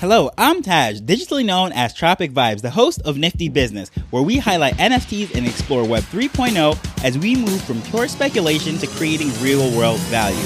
Hello, I'm Taj, digitally known as Tropic Vibes, the host of Nifty Business, where we highlight NFTs and explore Web 3.0 as we move from pure speculation to creating real world value.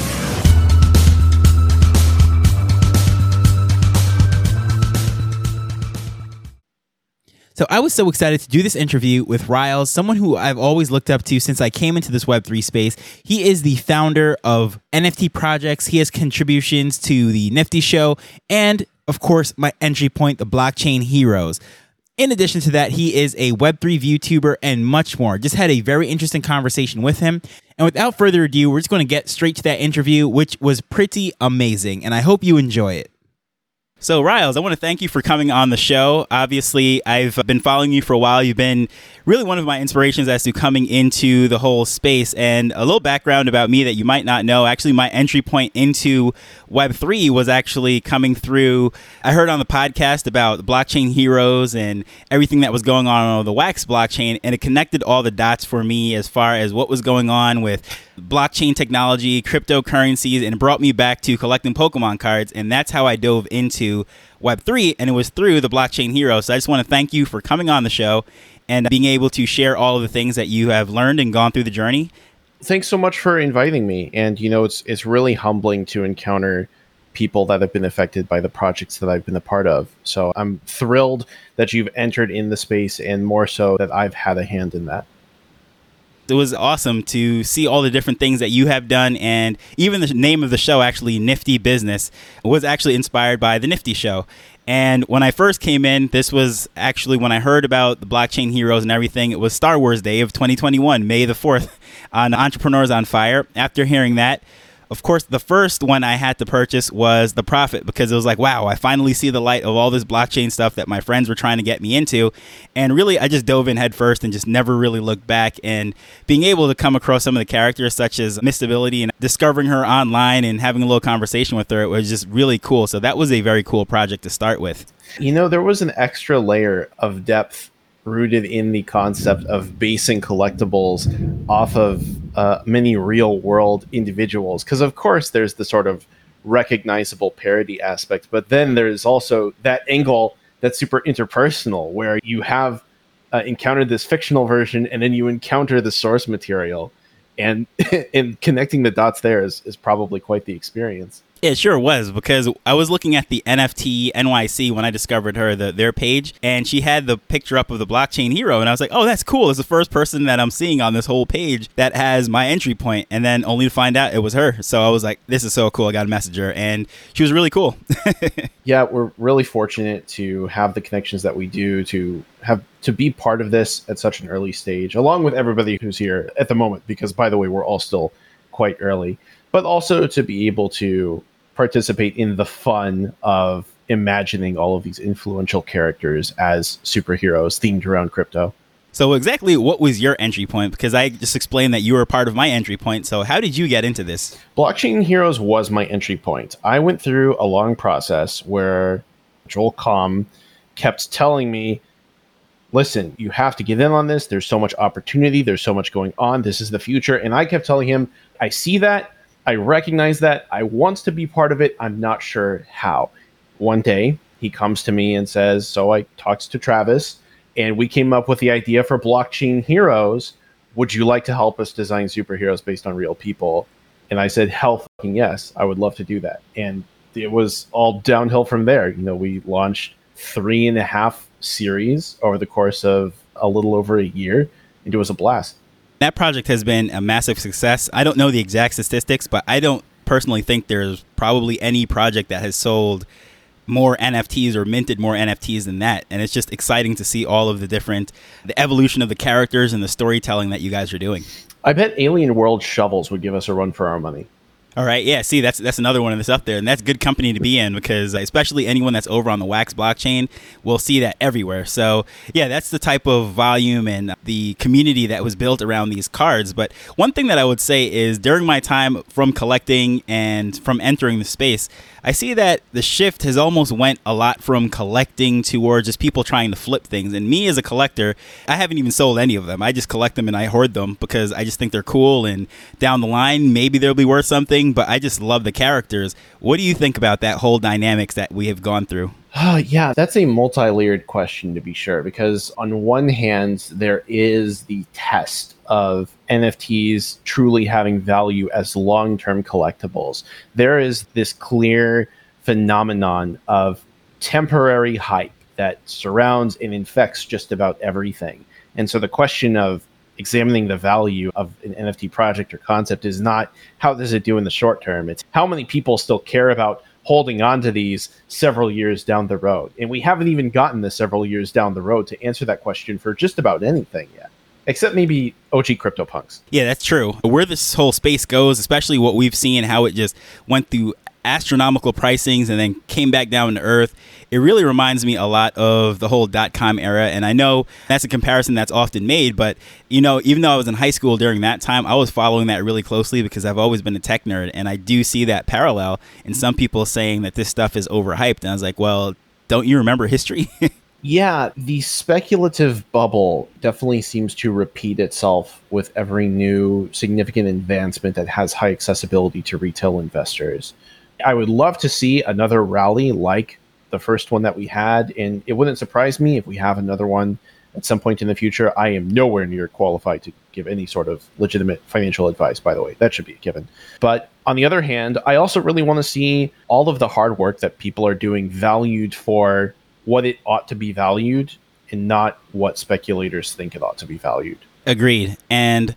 So I was so excited to do this interview with Ryles, someone who I've always looked up to since I came into this Web3 space. He is the founder of NFT projects. He has contributions to the Nifty Show and, of course, my entry point, the Blockchain Heroes. In addition to that, he is a Web3 VTuber and much more. Just had a very interesting conversation with him. And without further ado, we're just going to get straight to that interview, which was pretty amazing. And I hope you enjoy it. So, Ryles, I want to thank you for coming on the show. Obviously, I've been following you for a while. You've been really one of my inspirations as to coming into the whole space. And a little background about me that you might not know actually, my entry point into Web3 was actually coming through. I heard on the podcast about blockchain heroes and everything that was going on on the Wax blockchain, and it connected all the dots for me as far as what was going on with blockchain technology, cryptocurrencies, and brought me back to collecting Pokemon cards. And that's how I dove into Web3, and it was through the Blockchain Hero. So I just want to thank you for coming on the show and being able to share all of the things that you have learned and gone through the journey. Thanks so much for inviting me. And you know, it's it's really humbling to encounter people that have been affected by the projects that I've been a part of. So I'm thrilled that you've entered in the space and more so that I've had a hand in that it was awesome to see all the different things that you have done and even the name of the show actually nifty business was actually inspired by the nifty show. And when i first came in this was actually when i heard about the blockchain heroes and everything it was star wars day of 2021 may the 4th on entrepreneurs on fire. After hearing that of course, the first one I had to purchase was the Prophet because it was like, wow, I finally see the light of all this blockchain stuff that my friends were trying to get me into. And really, I just dove in headfirst and just never really looked back. And being able to come across some of the characters, such as Miss Mistability, and discovering her online and having a little conversation with her, it was just really cool. So that was a very cool project to start with. You know, there was an extra layer of depth rooted in the concept of basing collectibles off of uh, many real world individuals. Because, of course, there's the sort of recognizable parody aspect, but then there's also that angle that's super interpersonal where you have uh, encountered this fictional version and then you encounter the source material. And, and connecting the dots there is, is probably quite the experience. It sure was because I was looking at the NFT NYC when I discovered her, the, their page, and she had the picture up of the blockchain hero. And I was like, oh, that's cool. It's the first person that I'm seeing on this whole page that has my entry point. And then only to find out it was her. So I was like, this is so cool. I got a message her, and she was really cool. yeah, we're really fortunate to have the connections that we do to have to be part of this at such an early stage, along with everybody who's here at the moment, because by the way, we're all still quite early, but also to be able to participate in the fun of imagining all of these influential characters as superheroes themed around crypto. So, exactly what was your entry point? Because I just explained that you were part of my entry point. So, how did you get into this? Blockchain Heroes was my entry point. I went through a long process where Joel Comm kept telling me, listen, you have to get in on this. There's so much opportunity. There's so much going on. This is the future. And I kept telling him, I see that. I recognize that. I want to be part of it. I'm not sure how. One day, he comes to me and says, So I talked to Travis, and we came up with the idea for blockchain heroes. Would you like to help us design superheroes based on real people? And I said, Hell fucking yes, I would love to do that. And it was all downhill from there. You know, we launched three and a half series over the course of a little over a year, and it was a blast. That project has been a massive success. I don't know the exact statistics, but I don't personally think there's probably any project that has sold more NFTs or minted more NFTs than that. And it's just exciting to see all of the different the evolution of the characters and the storytelling that you guys are doing. I bet Alien World Shovels would give us a run for our money. All right, yeah. See, that's that's another one of this up there, and that's good company to be in because especially anyone that's over on the Wax blockchain will see that everywhere. So yeah, that's the type of volume and the community that was built around these cards. But one thing that I would say is during my time from collecting and from entering the space, I see that the shift has almost went a lot from collecting towards just people trying to flip things. And me as a collector, I haven't even sold any of them. I just collect them and I hoard them because I just think they're cool. And down the line, maybe they'll be worth something. But I just love the characters. What do you think about that whole dynamics that we have gone through? Uh, yeah, that's a multi layered question to be sure, because on one hand, there is the test of NFTs truly having value as long term collectibles. There is this clear phenomenon of temporary hype that surrounds and infects just about everything. And so the question of examining the value of an NFT project or concept is not how does it do in the short term, it's how many people still care about holding on to these several years down the road. And we haven't even gotten the several years down the road to answer that question for just about anything yet. Except maybe OG CryptoPunks. Yeah, that's true. Where this whole space goes, especially what we've seen, how it just went through astronomical pricings and then came back down to earth. It really reminds me a lot of the whole dot com era. And I know that's a comparison that's often made, but you know, even though I was in high school during that time, I was following that really closely because I've always been a tech nerd and I do see that parallel in some people saying that this stuff is overhyped. And I was like, well, don't you remember history? yeah, the speculative bubble definitely seems to repeat itself with every new significant advancement that has high accessibility to retail investors. I would love to see another rally like the first one that we had, and it wouldn't surprise me if we have another one at some point in the future. I am nowhere near qualified to give any sort of legitimate financial advice, by the way. That should be a given. But on the other hand, I also really want to see all of the hard work that people are doing valued for what it ought to be valued and not what speculators think it ought to be valued. Agreed. And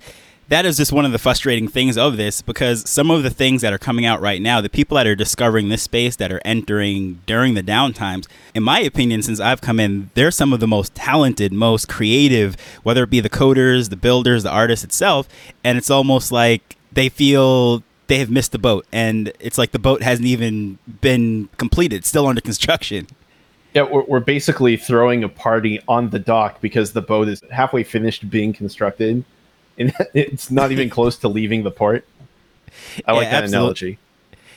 that is just one of the frustrating things of this because some of the things that are coming out right now, the people that are discovering this space that are entering during the downtimes, in my opinion, since I've come in, they're some of the most talented, most creative, whether it be the coders, the builders, the artists itself. And it's almost like they feel they have missed the boat and it's like the boat hasn't even been completed, still under construction. Yeah, we're, we're basically throwing a party on the dock because the boat is halfway finished being constructed and it's not even close to leaving the port. I like that analogy.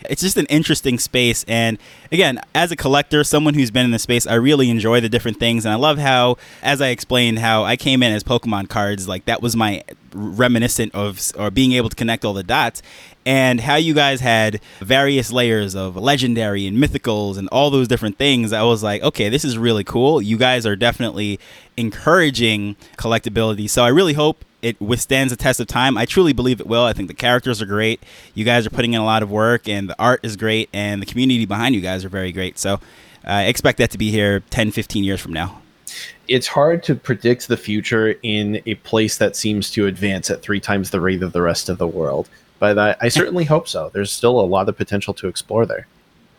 It's just an interesting space. And again, as a collector, someone who's been in the space, I really enjoy the different things. And I love how, as I explained, how I came in as Pokemon cards. Like that was my reminiscent of, or being able to connect all the dots. And how you guys had various layers of legendary and mythicals and all those different things. I was like, okay, this is really cool. You guys are definitely encouraging collectability. So I really hope it withstands the test of time. I truly believe it will. I think the characters are great. You guys are putting in a lot of work, and the art is great, and the community behind you guys are very great. So I uh, expect that to be here 10, 15 years from now. It's hard to predict the future in a place that seems to advance at three times the rate of the rest of the world. But I, I certainly hope so. There's still a lot of potential to explore there.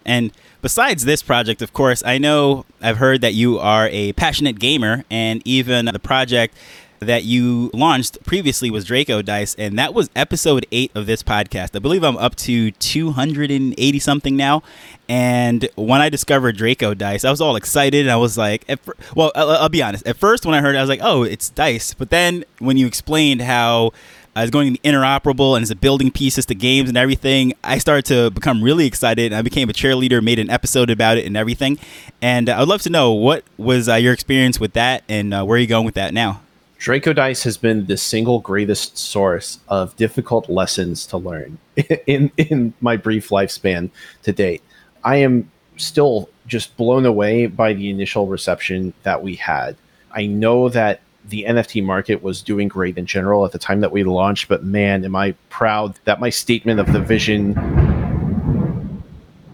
And besides this project, of course, I know I've heard that you are a passionate gamer, and even the project that you launched previously was Draco Dice, and that was episode eight of this podcast. I believe I'm up to 280 something now. And when I discovered Draco Dice, I was all excited. And I was like, fir- well, I'll, I'll, be honest. At first, when I heard it, I was like, oh, it's Dice. But then when you explained how uh, it's going to be interoperable and it's a building pieces to games and everything, I started to become really excited. I became a cheerleader, made an episode about it and everything. And uh, I'd love to know what was uh, your experience with that and uh, where are you going with that now? Draco Dice has been the single greatest source of difficult lessons to learn in in my brief lifespan to date. I am still just blown away by the initial reception that we had. I know that the NFT market was doing great in general at the time that we launched, but man, am I proud that my statement of the vision.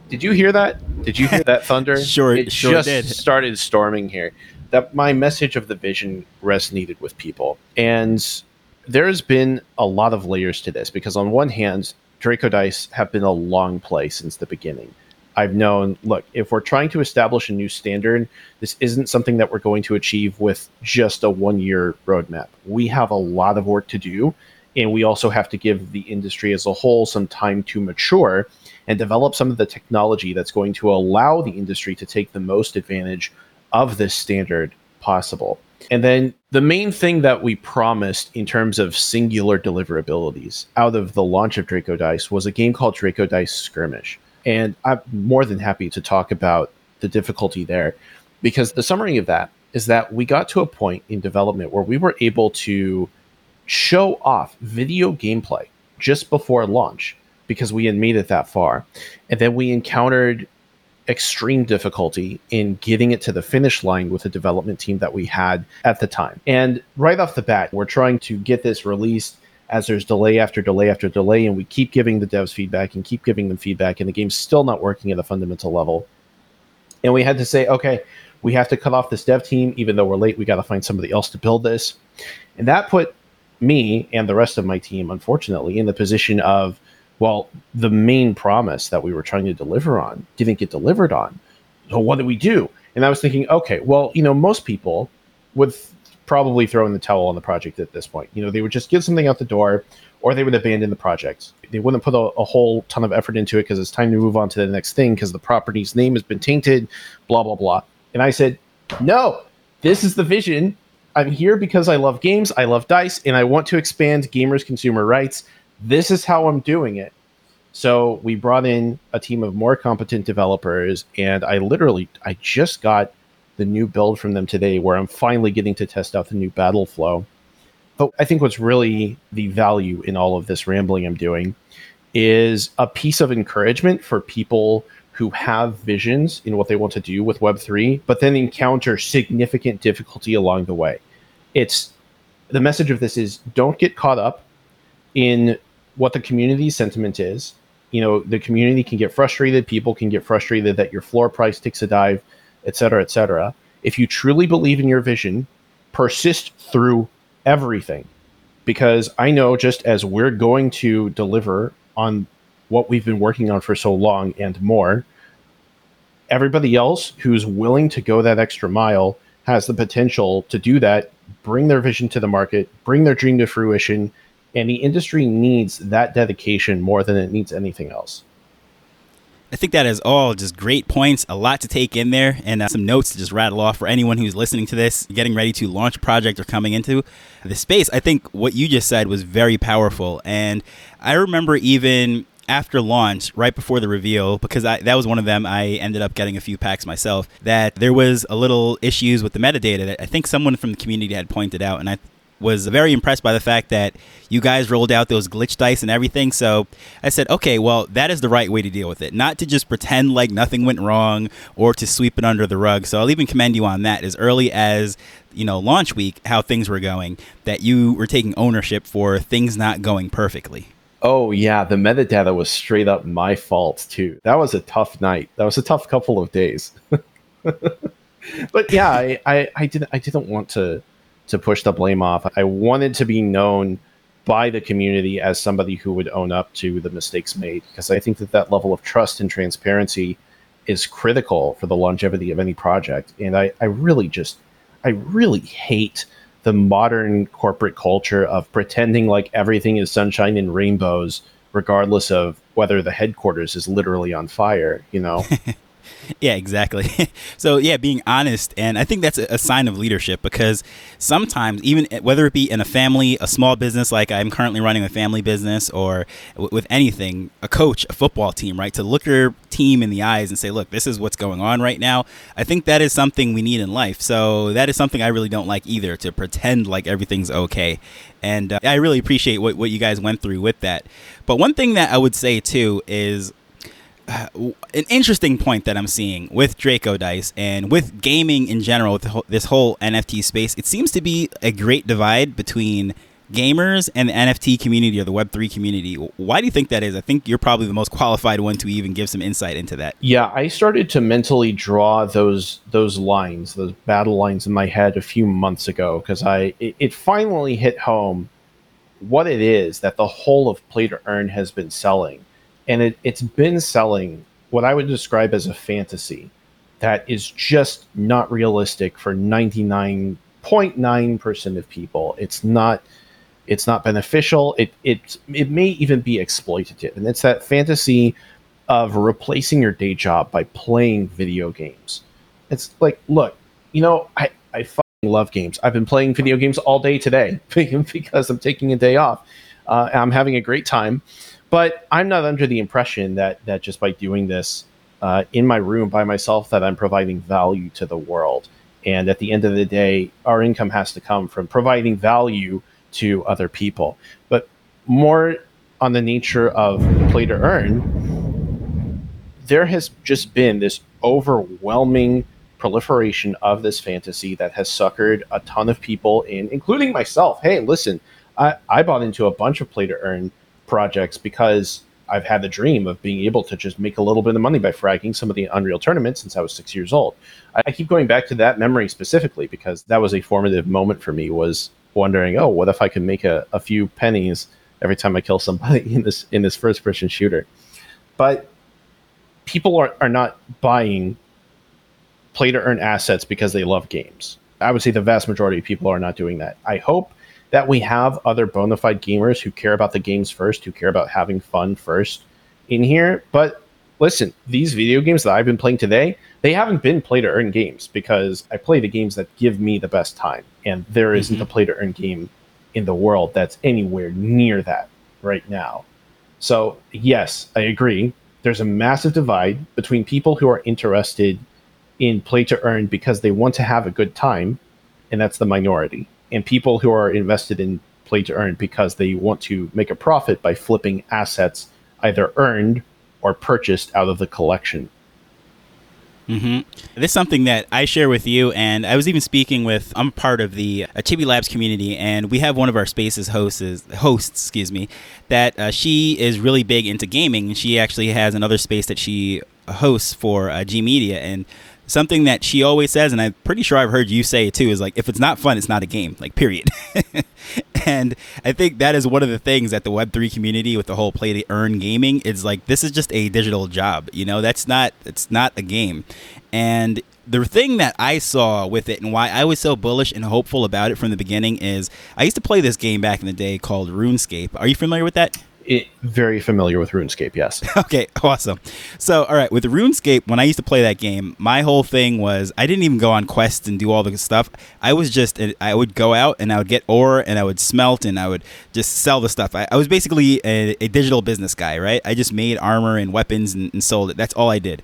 Did you hear that? Did you hear that thunder? sure, it sure just did. started storming here that my message of the vision resonated with people. And there's been a lot of layers to this because, on one hand, Draco Dice have been a long play since the beginning. I've known, look, if we're trying to establish a new standard, this isn't something that we're going to achieve with just a one year roadmap. We have a lot of work to do, and we also have to give the industry as a whole some time to mature and develop some of the technology that's going to allow the industry to take the most advantage of this standard possible. And then the main thing that we promised in terms of singular deliverabilities out of the launch of Draco Dice was a game called Draco Dice Skirmish. And I'm more than happy to talk about the difficulty there because the summary of that is that we got to a point in development where we were able to show off video gameplay just before launch because we had made it that far. And then we encountered extreme difficulty in getting it to the finish line with the development team that we had at the time. And right off the bat, we're trying to get this released as there's delay after delay after delay, and we keep giving the devs feedback and keep giving them feedback, and the game's still not working at a fundamental level. And we had to say, okay, we have to cut off this dev team, even though we're late, we got to find somebody else to build this. And that put me and the rest of my team, unfortunately, in the position of well, the main promise that we were trying to deliver on didn't get delivered on. So what do we do? And I was thinking, okay, well, you know, most people would probably throw in the towel on the project at this point. You know, they would just get something out the door or they would abandon the project. They wouldn't put a, a whole ton of effort into it because it's time to move on to the next thing because the property's name has been tainted, blah, blah, blah. And I said, no, this is the vision. I'm here because I love games, I love dice, and I want to expand gamers' consumer rights this is how I'm doing it. So we brought in a team of more competent developers, and I literally I just got the new build from them today, where I'm finally getting to test out the new battle flow. But I think what's really the value in all of this rambling I'm doing is a piece of encouragement for people who have visions in what they want to do with Web3, but then encounter significant difficulty along the way. It's the message of this is don't get caught up in what the community sentiment is. You know, the community can get frustrated. People can get frustrated that your floor price takes a dive, et cetera, et cetera. If you truly believe in your vision, persist through everything. Because I know just as we're going to deliver on what we've been working on for so long and more, everybody else who's willing to go that extra mile has the potential to do that, bring their vision to the market, bring their dream to fruition, and the industry needs that dedication more than it needs anything else. I think that is all just great points, a lot to take in there, and uh, some notes to just rattle off for anyone who's listening to this, getting ready to launch a project or coming into the space. I think what you just said was very powerful. And I remember even after launch, right before the reveal, because I, that was one of them, I ended up getting a few packs myself, that there was a little issues with the metadata that I think someone from the community had pointed out. And I was very impressed by the fact that you guys rolled out those glitch dice and everything. So I said, okay, well, that is the right way to deal with it. Not to just pretend like nothing went wrong or to sweep it under the rug. So I'll even commend you on that as early as, you know, launch week, how things were going, that you were taking ownership for things not going perfectly. Oh yeah, the metadata was straight up my fault too. That was a tough night. That was a tough couple of days. but yeah, I, I, I didn't I didn't want to to push the blame off. I wanted to be known by the community as somebody who would own up to the mistakes made because I think that that level of trust and transparency is critical for the longevity of any project. And I, I really just, I really hate the modern corporate culture of pretending like everything is sunshine and rainbows, regardless of whether the headquarters is literally on fire, you know? yeah, exactly. so yeah, being honest, and I think that's a, sign of leadership because sometimes, even whether it be in a family, a small business like I'm currently running a family business, or w- with anything, a coach, a football team, right, to look your team in the eyes and say, "Look, this is what's going on right now." I think that is something we need in life. So that is something I really don't like either to pretend like everything's okay. And uh, I really appreciate what what you guys went through with that. But one thing that I would say too is an interesting point that I'm seeing with Draco Dice and with gaming in general, with this whole NFT space, it seems to be a great divide between gamers and the NFT community or the Web3 community. Why do you think that is? I think you're probably the most qualified one to even give some insight into that. Yeah, I started to mentally draw those those lines, those battle lines in my head a few months ago because I it, it finally hit home what it is that the whole of Play to Earn has been selling and it, it's been selling what I would describe as a fantasy that is just not realistic for 99.9% of people. It's not it's not beneficial. It it it may even be exploitative. And it's that fantasy of replacing your day job by playing video games. It's like, look, you know, I I love games. I've been playing video games all day today because I'm taking a day off. Uh, I'm having a great time But I'm not under the impression that that just by doing this uh, in my room by myself that I'm providing value to the world. And at the end of the day, our income has to come from providing value to other people. But more on the nature of play to earn, there has just been this overwhelming proliferation of this fantasy that has suckered a ton of people in, including myself. Hey, listen, I, I bought into a bunch of play to earn projects because I've had the dream of being able to just make a little bit of money by fragging some of the Unreal tournaments since I was six years old. I, keep going back to that memory specifically because that was a formative moment for me. Was wondering, oh, what if I could make a, a few pennies every time I kill somebody in this in this first person shooter? But people are, are not buying play to earn assets because they love games. I would say the vast majority of people are not doing that. I hope that we have other bona fide gamers who care about the games first, who care about having fun first in here. But listen, these video games that I've been playing today, they haven't been play to earn games because I play the games that give me the best time. And there isn't mm-hmm. a play to earn game in the world that's anywhere near that right now. So, yes, I agree. There's a massive divide between people who are interested in play to earn because they want to have a good time, and that's the minority, and people who are invested in play to earn because they want to make a profit by flipping assets either earned or purchased out of the collection. Mm-hmm. This is something that I share with you, and I was even speaking with. I'm part of the uh, Chibi Labs community, and we have one of our spaces hosts, hosts, excuse me, that uh, she is really big into gaming, she actually has another space that she hosts for uh, G Media, and something that she always says, and I'm pretty sure I've heard you say it too, is like, if it's not fun, it's not a game, like, period. and I think that is one of the things that the Web3 community with the whole play to earn gaming is like, this is just a digital job, you know, that's not, it's not a game. And the thing that I saw with it and why I was so bullish and hopeful about it from the beginning is I used to play this game back in the day called RuneScape. Are you familiar with that? It, very familiar with RuneScape, yes. okay, awesome. So, all right, with RuneScape, when I used to play that game, my whole thing was I didn't even go on quests and do all the stuff. I was just, I would go out and I would get ore and I would smelt and I would just sell the stuff. I, I was basically a, a, digital business guy, right? I just made armor and weapons and, and sold it. That's all I did.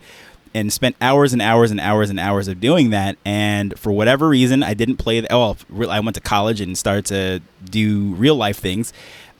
And spent hours and hours and hours and hours of doing that. And for whatever reason, I didn't play. The, oh, I went to college and started to do real life things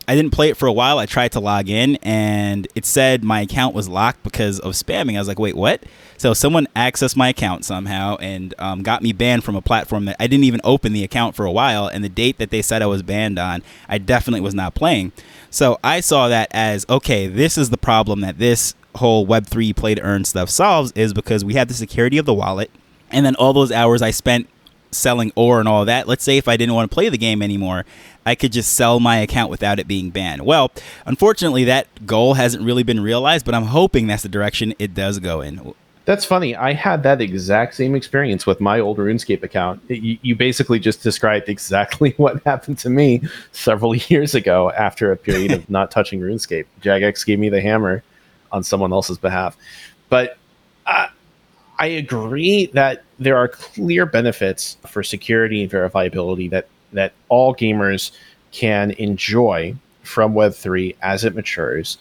I didn't play it for a while. I tried to log in and it said my account was locked because of spamming. I was like, wait, what? So someone accessed my account somehow and um, got me banned from a platform that I didn't even open the account for a while. And the date that they said I was banned on, I definitely was not playing. So I saw that as okay, this is the problem that this whole Web3 play to earn stuff solves is because we have the security of the wallet. And then all those hours I spent selling ore and all that. Let's say if I didn't want to play the game anymore, I could just sell my account without it being banned. Well, unfortunately, that goal hasn't really been realized, but I'm hoping that's the direction it does go in. That's funny. I had that exact same experience with my old RuneScape account. You, you, basically just described exactly what happened to me several years ago after a period of not touching RuneScape. Jagex gave me the hammer on someone else's behalf. But uh, I agree that there are clear benefits for security and verifiability that that all gamers can enjoy from Web3 as it matures.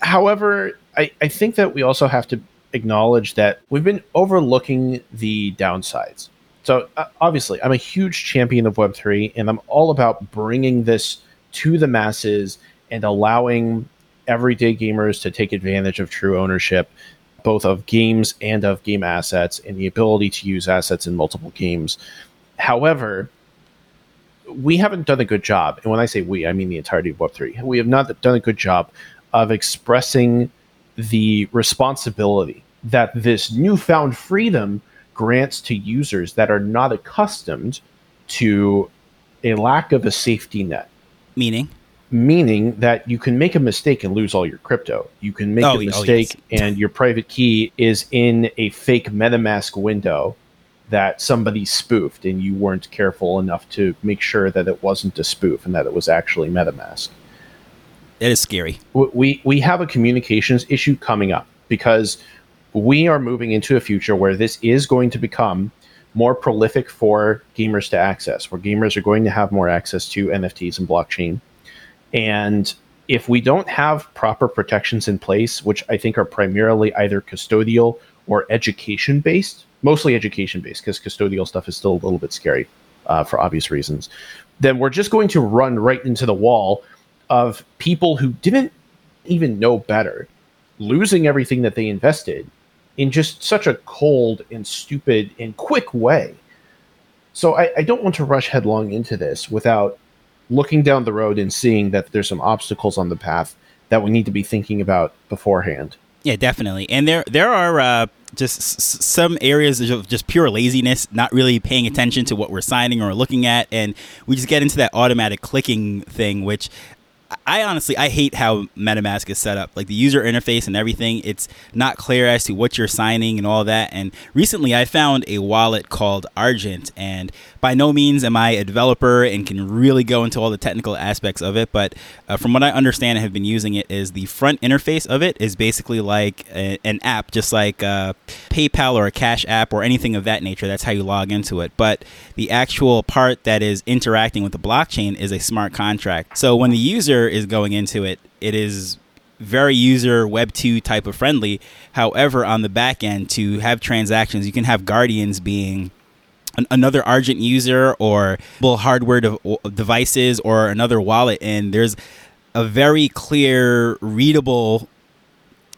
However, I, I think that we also have to acknowledge that we've been overlooking the downsides. So, uh, obviously, I'm a huge champion of Web3, and I'm all about bringing this to the masses and allowing everyday gamers to take advantage of true ownership both of games and of game assets and the ability to use assets in multiple games. However, we haven't done a good job, and when I say we, I mean the entirety of Web3. We have not done a good job of expressing the responsibility that this newfound freedom grants to users that are not accustomed to a lack of a safety net. Meaning? Meaning that you can make a mistake and lose all your crypto. You can make oh, a oh, mistake oh, yes. and your private key is in a fake MetaMask window that somebody spoofed and you weren't careful enough to make sure that it wasn't a spoof and that it was actually MetaMask. That is scary. We we have a communications issue coming up because we are moving into a future where this is going to become more prolific for gamers to access, where gamers are going to have more access to NFTs and blockchain and if we don't have proper protections in place, which I think are primarily either custodial or education based, mostly education based, because custodial stuff is still a little bit scary uh, for obvious reasons, then we're just going to run right into the wall of people who didn't even know better, losing everything that they invested in just such a cold and stupid and quick way. So I, I don't want to rush headlong into this without looking down the road and seeing that there's some obstacles on the path that we need to be thinking about beforehand. Yeah, definitely. And there there are uh, just s- some areas of just pure laziness, not really paying attention to what we're signing or looking at, and we just get into that automatic clicking thing, which I honestly I hate how MetaMask is set up. Like the user interface and everything, it's not clear as to what you're signing and all that. And recently I found a wallet called Argent and by no means am I a developer and can really go into all the technical aspects of it, but uh, from what I understand and have been using it is the front interface of it is basically like a, an app just like uh, PayPal or a Cash app or anything of that nature. That's how you log into it. But the actual part that is interacting with the blockchain is a smart contract. So when the user is going into it, it is very user web 2 type of friendly. However on the back end to have transactions you can have guardians being an, another argent user or hardware de- devices or another wallet and there's a very clear readable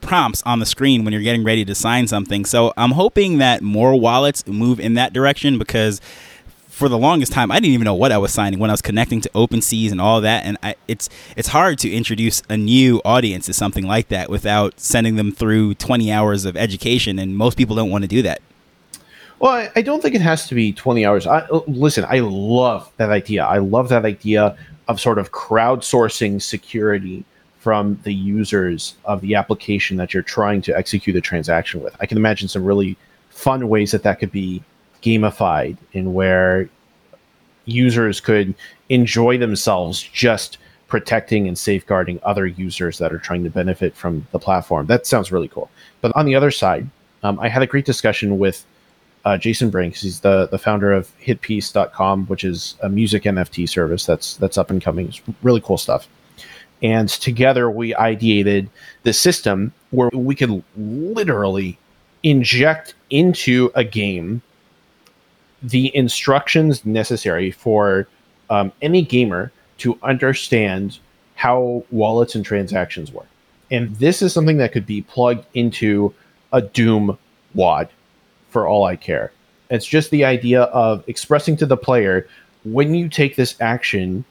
prompts on the screen when you're getting ready to sign something. So i'm hoping that more wallets move in that direction because for the longest time, I didn't even know what I was signing when I was connecting to OpenSeas and all that. And I, it's it's hard to introduce a new audience to something like that without sending them through 20 hours of education, and most people don't want to do that. Well, I, don't think it has to be 20 hours. I, uh, listen, I love that idea. I love that idea of sort of crowdsourcing security from the users of the application that you're trying to execute a transaction with. I can imagine some really fun ways that that could be gamified in where users could enjoy themselves just protecting and safeguarding other users that are trying to benefit from the platform. That sounds really cool. But on the other side, um, I had a great discussion with uh, Jason Brinks. He's the, the founder of hitpiece.com, which is a music NFT service that's that's up and coming. It's really cool stuff. And together we ideated the system where we could literally inject into a game the instructions necessary for um, any gamer to understand how wallets and transactions work. And this is something that could be plugged into a Doom WAD for all I care. It's just the idea of expressing to the player when you take this action,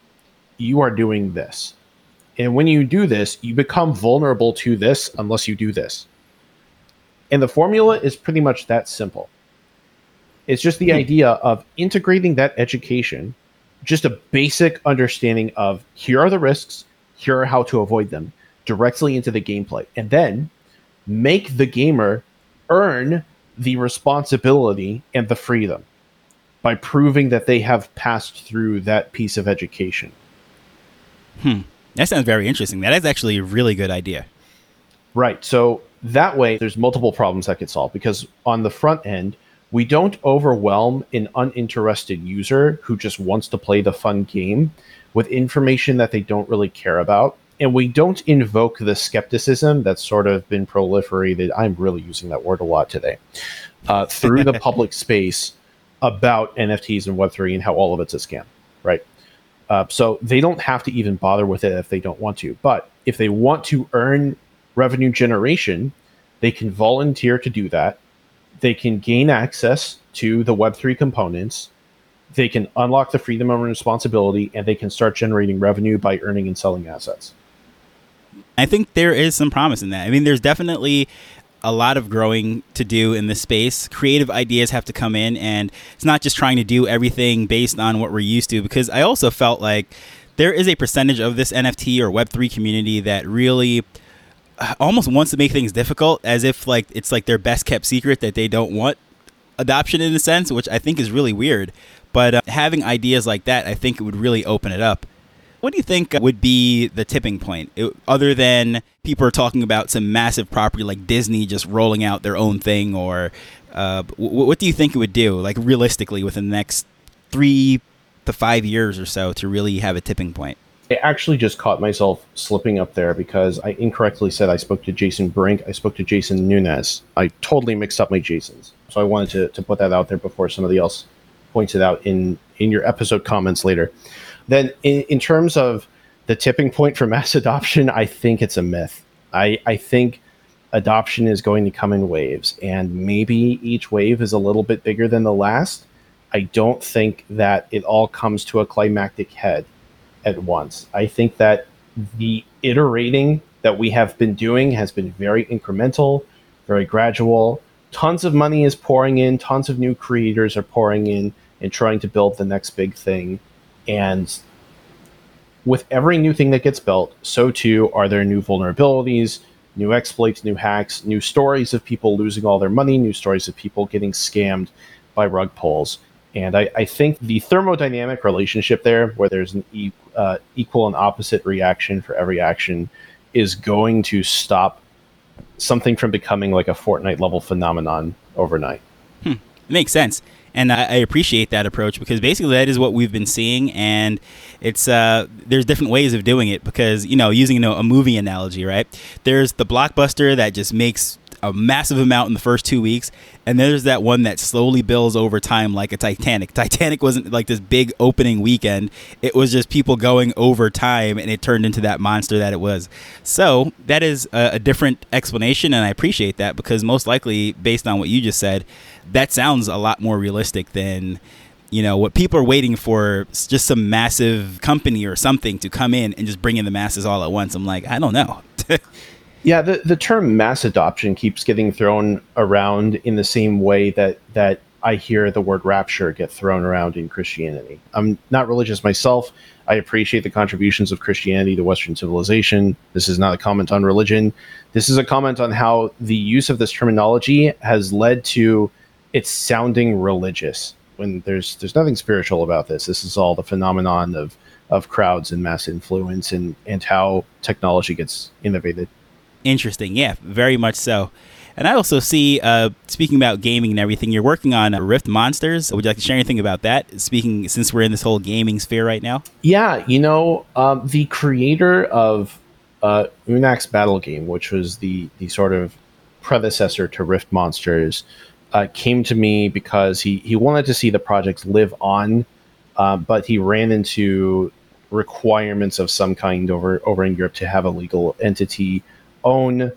you are doing this. And when you do this, you become vulnerable to this unless you do this. And the formula is pretty much that simple. It's just the hmm. idea of integrating that education, just a basic understanding of here are the risks, here are how to avoid them directly into the gameplay. And then make the gamer earn the responsibility and the freedom by proving that they have passed through that piece of education. Hmm. That sounds very interesting. That is actually a really good idea. Right. So that way, there's multiple problems that get solved because on the front end, we don't overwhelm an uninterested user who just wants to play the fun game with information that they don't really care about. And we don't invoke the skepticism that's sort of been proliferated. I'm really using that word a lot today uh, through the public space about NFTs and Web3 and how all of it's a scam, right? Uh, so they don't have to even bother with it if they don't want to. But if they want to earn revenue generation, they can volunteer to do that they can gain access to the Web3 components. They can unlock the freedom and responsibility, and they can start generating revenue by earning and selling assets. I think there is some promise in that. I mean, there's definitely a lot of growing to do in this space. Creative ideas have to come in, and it's not just trying to do everything based on what we're used to. Because I also felt like there is a percentage of this NFT or Web3 community that really almost wants to make things difficult as if like it's like their best kept secret that they don't want adoption in a sense which i think is really weird. But uh, having ideas like that i think it would really open it up. What do you think would be the tipping point? It, other than people are talking about some massive property like disney just rolling out their own thing or uh, w- what do you think it would do like realistically within the next three to five years or so to really have a tipping point I actually just caught myself slipping up there because I incorrectly said I spoke to Jason Brink. I spoke to Jason Nunez. I totally mixed up my Jasons. So I wanted to, to put that out there before somebody else points it out in, in your episode comments later. Then, in, in terms of the tipping point for mass adoption, I think it's a myth. I, I think adoption is going to come in waves, and maybe each wave is a little bit bigger than the last. I don't think that it all comes to a climactic head at once. I think that the iterating that we have been doing has been very incremental, very gradual. Tons of money is pouring in, tons of new creators are pouring in and trying to build the next big thing. And with every new thing that gets built, so too are there new vulnerabilities, new exploits, new hacks, new stories of people losing all their money, new stories of people getting scammed by rug pulls. And I, I think the thermodynamic relationship there, where there's an e- uh, equal and opposite reaction for every action, is going to stop something from becoming like a Fortnite level phenomenon overnight. Hmm. Makes sense and I, I, appreciate that approach because basically that is what we've been seeing, and it's uh, there's different ways of doing it because you know using you know, a movie analogy, right? There's the blockbuster that just makes a massive amount in the first two weeks, and there's that one that slowly builds over time, like a Titanic. Titanic wasn't like this big opening weekend; it was just people going over time, and it turned into that monster that it was. So that is a, a different explanation, and I appreciate that because most likely, based on what you just said, that sounds a lot more realistic than you know what people are waiting for just some massive company or something to come in and just bring in the masses all at once i'm like i don't know yeah the, the term mass adoption keeps getting thrown around in the same way that that i hear the word rapture get thrown around in christianity i'm not religious myself i appreciate the contributions of christianity to western civilization this is not a comment on religion this is a comment on how the use of this terminology has led to it sounding religious when there's there's nothing spiritual about this. This is all the phenomenon of of crowds and mass influence and and how technology gets innovated. Interesting, yeah, very much so. And I also see, uh, speaking about gaming and everything, you're working on Rift Monsters. Would you like to share anything about that? Speaking, since we're in this whole gaming sphere right now. Yeah, you know, um, the creator of uh, Unax Battle Game, which was the the sort of predecessor to Rift Monsters, uh, came to me because he, he wanted to see the project live on, uh, but he ran into requirements of some kind over over in Europe to have a legal entity own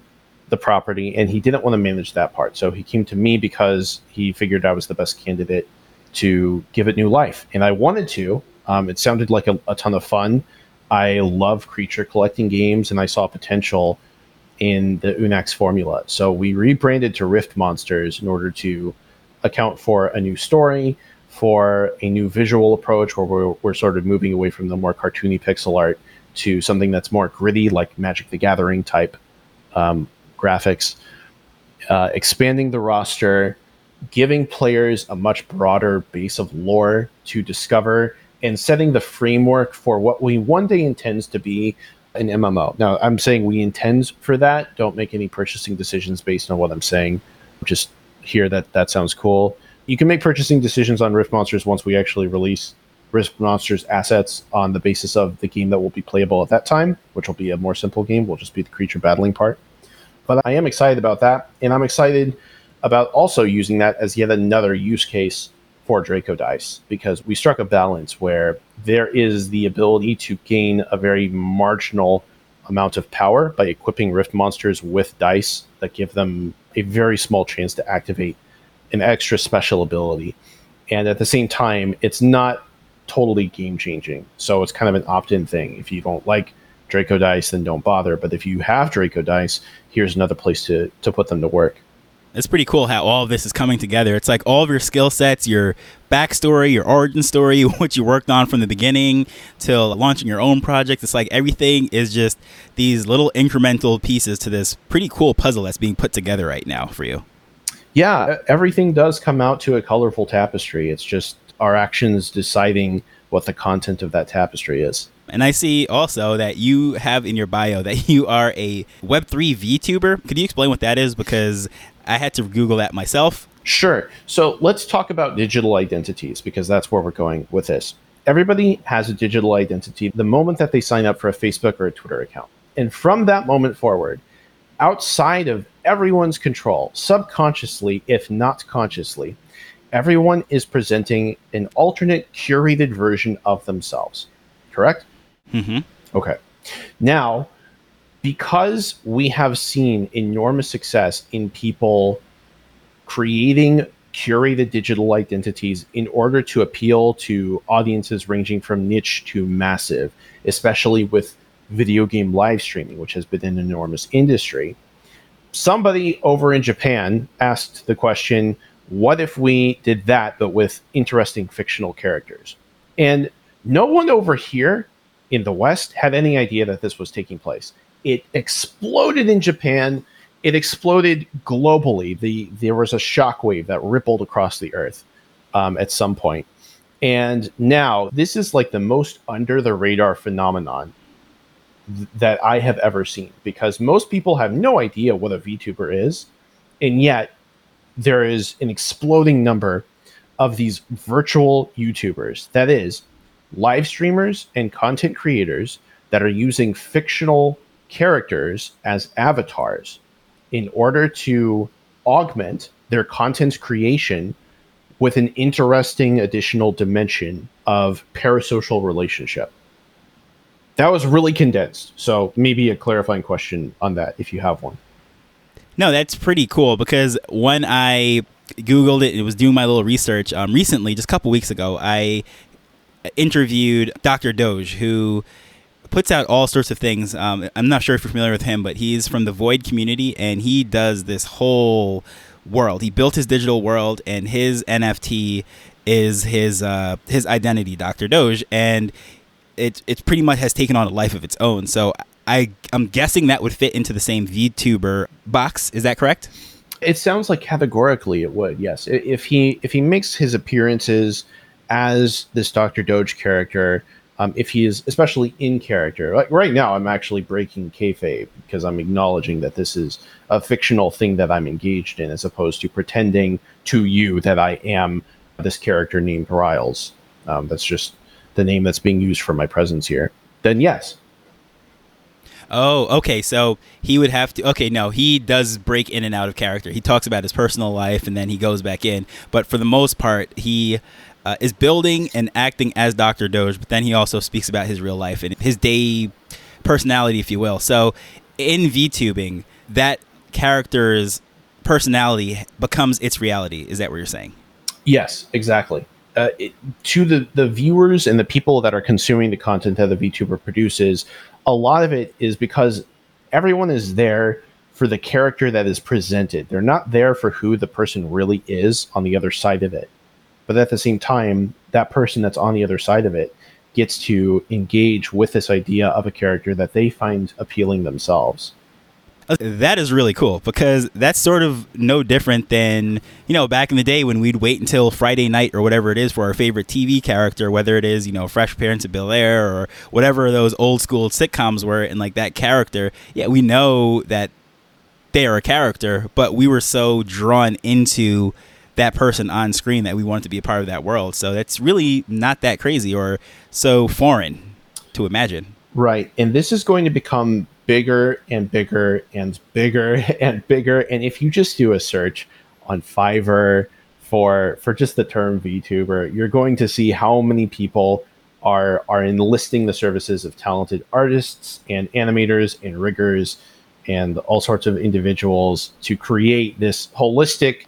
the property, and he didn't want to manage that part. So he came to me because he figured I was the best candidate to give it new life, and I wanted to. Um, it sounded like a, a ton of fun. I love creature collecting games, and I saw potential in the Unax formula. So we rebranded to Rift Monsters in order to account for a new story, for a new visual approach where we're, we're sort of moving away from the more cartoony pixel art to something that's more gritty, like Magic the Gathering type um, graphics, uh, expanding the roster, giving players a much broader base of lore to discover, and setting the framework for what we one day intends to be an MMO. Now, I'm saying we intend for that. Don't make any purchasing decisions based on what I'm saying. Just hear that that sounds cool. You can make purchasing decisions on Rift Monsters once we actually release Rift Monsters assets on the basis of the game that will be playable at that time, which will be a more simple game. Will just be the creature battling part. But I am excited about that, and I'm excited about also using that as yet another use case for Draco Dice because we struck a balance where there is the ability to gain a very marginal amount of power by equipping Rift monsters with dice that give them a very small chance to activate an extra special ability. And at the same time, it's not totally game changing. So it's kind of an opt in thing. If you don't like Draco Dice, then don't bother. But if you have Draco Dice, here's another place to, to put them to work it's pretty cool how all of this is coming together. It's like all of your skill sets, your backstory, your origin story, what you worked on from the beginning till launching your own project. It's like everything is just these little incremental pieces to this pretty cool puzzle that's being put together right now for you. Yeah, everything does come out to a colorful tapestry. It's just our actions deciding what the content of that tapestry is. And I see also that you have in your bio that you are a Web3 VTuber. Could you explain what that is? Because I had to Google that myself. Sure. So let's talk about digital identities because that's where we're going with this. everybody has a digital identity the moment that they sign up for a Facebook or a Twitter account. And from that moment forward, outside of everyone's control, subconsciously, if not consciously, everyone is presenting an alternate curated version of themselves. Correct? Mm-hmm. Okay. Now, because we have seen enormous success in people creating curated digital identities in order to appeal to audiences ranging from niche to massive, especially with video game live streaming, which has been an enormous industry. Somebody over in Japan asked the question what if we did that, but with interesting fictional characters? And no one over here in the West had any idea that this was taking place. It exploded in Japan. It exploded globally. The there was a shockwave that rippled across the earth um, at some point. And now this is like the most under the radar phenomenon th- that I have ever seen because most people have no idea what a VTuber is, and yet there is an exploding number of these virtual YouTubers. That is, live streamers and content creators that are using fictional characters as avatars in order to augment their content creation with an interesting additional dimension of parasocial relationship. That was really condensed. So maybe a clarifying question on that if you have one. No, that's pretty cool because when I Googled it and was doing my little research um, recently, just a couple weeks ago, I interviewed Dr. Doge, who puts out all sorts of things. Um, I'm not sure if you're familiar with him, but he's from the Void community and he does this whole world. He built his digital world and his NFT is his uh, his identity, Dr. Doge, and it it pretty much has taken on a life of its own. So I I'm guessing that would fit into the same VTuber box. Is that correct? It sounds like categorically it would. Yes, if he if he makes his appearances as this Doctor Doge character, um, if he is especially in character, like right now, I'm actually breaking kayfabe because I'm acknowledging that this is a fictional thing that I'm engaged in, as opposed to pretending to you that I am this character named Ryles. Um, that's just the name that's being used for my presence here. Then yes, Oh, okay. So he would have to. Okay, no, he does break in and out of character. He talks about his personal life and then he goes back in. But for the most part, he uh, is building and acting as Dr. Doge, but then he also speaks about his real life and his day personality, if you will. So in VTubing, that character's personality becomes its reality. Is that what you're saying? Yes, exactly. Uh, it, to the, the viewers and the people that are consuming the content that the VTuber produces, a lot of it is because everyone is there for the character that is presented. They're not there for who the person really is on the other side of it. But at the same time, that person that's on the other side of it gets to engage with this idea of a character that they find appealing themselves. That is really cool because that's sort of no different than, you know, back in the day when we'd wait until Friday night or whatever it is for our favorite TV character, whether it is, you know, Fresh Prince of Bel Air or whatever those old school sitcoms were, and like that character. Yeah, we know that they are a character, but we were so drawn into that person on screen that we wanted to be a part of that world. So that's really not that crazy or so foreign to imagine. Right. And this is going to become bigger and bigger and bigger and bigger. And if you just do a search on Fiverr for for just the term VTuber, you're going to see how many people are are enlisting the services of talented artists and animators and riggers and all sorts of individuals to create this holistic,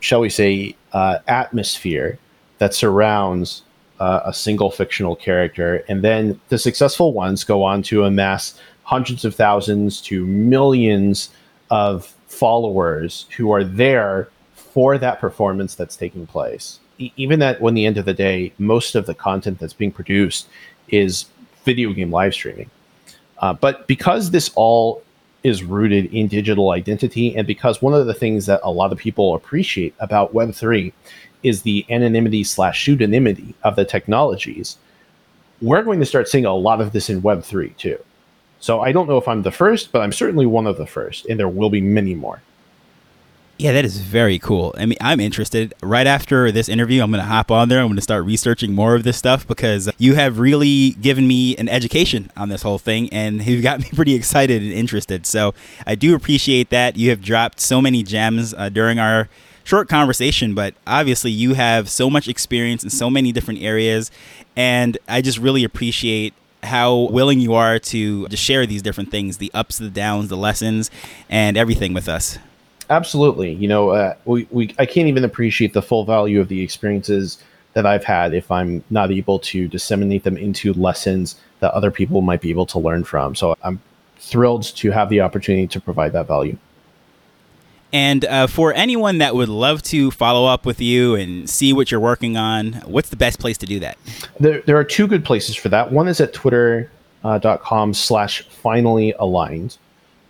shall we say, uh, atmosphere that surrounds uh, a single fictional character. And then the successful ones go on to amass hundreds of thousands to millions of followers who are there for that performance that's taking place. E- even that, when the end of the day, most of the content that's being produced is video game live streaming. Uh, but because this all is rooted in digital identity, and because one of the things that a lot of people appreciate about Web3 is the anonymity slash pseudonymity of the technologies, we're going to start seeing a lot of this in Web3 too. So I don't know if I'm the first, but I'm certainly one of the first, and there will be many more. Yeah, that is very cool. I mean, I'm interested. Right after this interview, I'm going to hop on there. I'm going to start researching more of this stuff because you have really given me an education on this whole thing and you've got me pretty excited and interested. So I do appreciate that. You have dropped so many gems uh, during our short conversation, but obviously you have so much experience in so many different areas. And I just really appreciate how willing you are to just share these different things the ups, the downs, the lessons, and everything with us. Absolutely. You know, uh, we, we I can't even appreciate the full value of the experiences that I've had if I'm not able to disseminate them into lessons that other people might be able to learn from. So I'm thrilled to have the opportunity to provide that value. And uh, for anyone that would love to follow up with you and see what you're working on, what's the best place to do that? There, there are two good places for that. One is at twitter.com uh, slash finally aligned,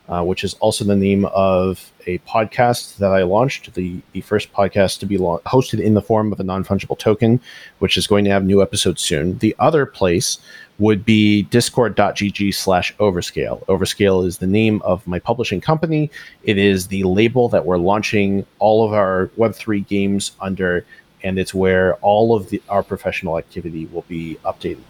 uh, which is also the name of a podcast that I launched, the, the first podcast to be hosted in the form of a non fungible token, which is going to have new episodes soon. The other place would be discord.gg slash overscale. Overscale is the name of my publishing company. It is the label that we're launching all of our Web3 games under, and it's where all of the, our professional activity will be updated.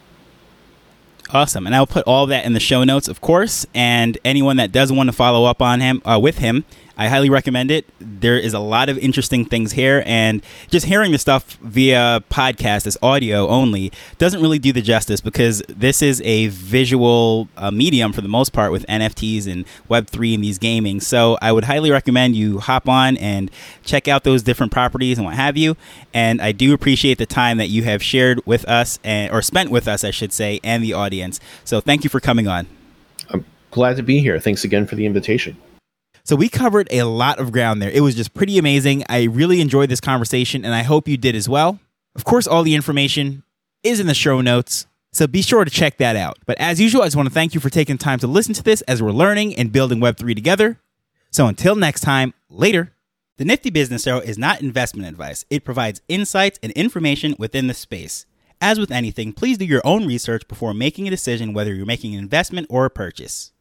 Awesome. And I'll put all that in the show notes, of course. And anyone that does want to follow up on him, uh, with him, I highly recommend it. There is a lot of interesting things here, and just hearing the stuff via podcast, as audio only, doesn't really do the justice because this is a visual uh, medium for the most part with NFTs and Web3 and these gaming. So I would highly recommend you hop on and check out those different properties and what have you. And I do appreciate the time that you have shared with us, and, or spent with us, I should say, and the audience. So thank you for coming on. I'm glad to be here. Thanks again for the invitation. So we covered a lot of ground there. It was just pretty amazing. I really enjoyed this conversation, and I hope you did as well. Of course, all the information is in the show notes, so be sure to check that out. But as usual, I just want to thank you for taking time to listen to this as we're learning and building Web3 together. So until next time, later. The Nifty Business Arrow is not investment advice. It provides insights and information within the space. As with anything, please do your own research before making a decision whether you're making an investment or a purchase.